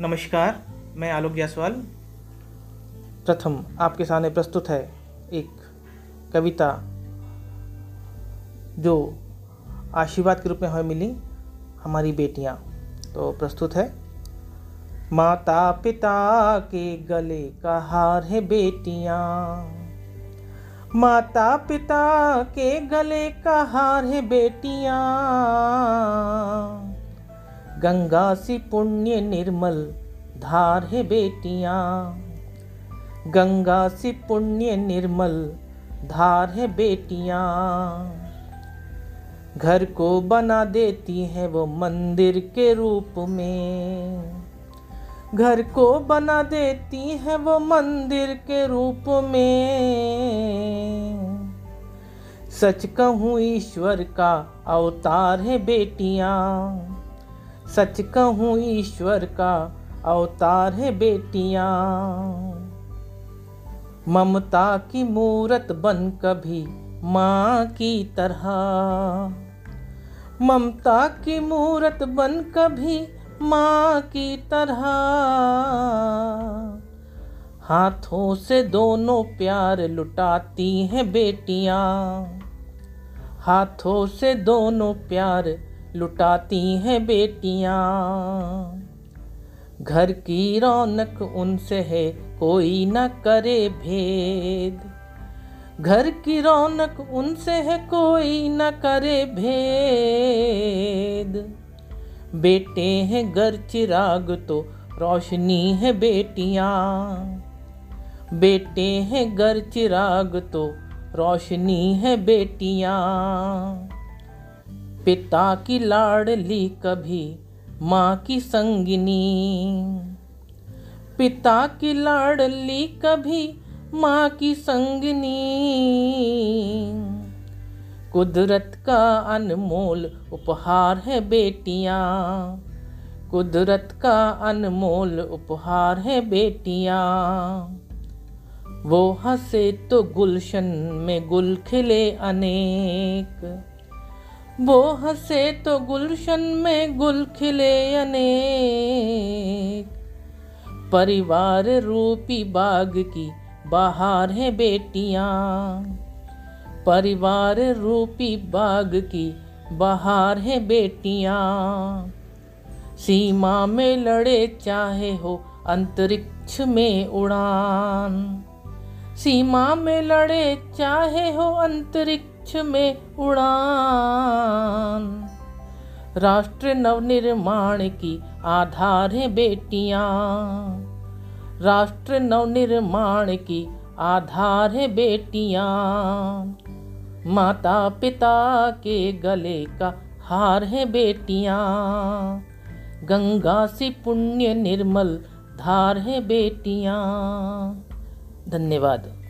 नमस्कार, मैं आलोक जायसवाल। प्रथम आपके सामने प्रस्तुत है एक कविता जो आशीर्वाद के रूप में हमें मिली, हमारी बेटियाँ। तो प्रस्तुत है माता पिता के गले का हार है बेटियाँ। माता पिता के गले का हार है बेटियाँ। गंगा सी पुण्य निर्मल धार है बेटियाँ। गंगा सी पुण्य निर्मल धार है बेटियाँ। घर को बना देती हैं वो मंदिर के रूप में। घर को बना देती हैं वो मंदिर के रूप में। सच कहूँ ईश्वर का अवतार है बेटियाँ। सच कहूँ ईश्वर का अवतार है बेटियाँ। ममता की मूरत बन कभी माँ की तरह। ममता की मूरत बन कभी माँ की तरह। हाथों से दोनों प्यार लुटाती हैं बेटियाँ। हाथों से दोनों प्यार लुटाती हैं बेटियाँ। घर की रौनक उनसे है, कोई न करे भेद। घर की रौनक उनसे है, कोई न करे भेद। बेटे हैं घर चिराग तो रोशनी है बेटियाँ। बेटे हैं घर चिराग तो रोशनी है बेटियाँ। पिता की लाडली कभी, माँ की संगिनी। पिता की लाडली कभी, माँ की संगिनी। कुदरत का अनमोल उपहार है बेटियाँ। कुदरत का अनमोल उपहार है बेटियाँ। वो हंसे तो गुलशन में गुल खिले अनेक। वो हंसे तो गुलशन में गुल खिले अनेक। परिवार रूपी बाग की बाहर है बेटियाँ। परिवार रूपी बाग की बाहर है बेटियाँ। सीमा में लड़े चाहे हो अंतरिक्ष में उड़ान। सीमा में लड़े, चाहे हो अंतरिक्ष में उड़ान। राष्ट्र नवनिर्माण की आधार है बेटियाँ। राष्ट्र नवनिर्माण की आधार है बेटियाँ। माता पिता के गले का हार है बेटियाँ। गंगा सी पुण्य निर्मल धार है बेटियाँ। धन्यवाद।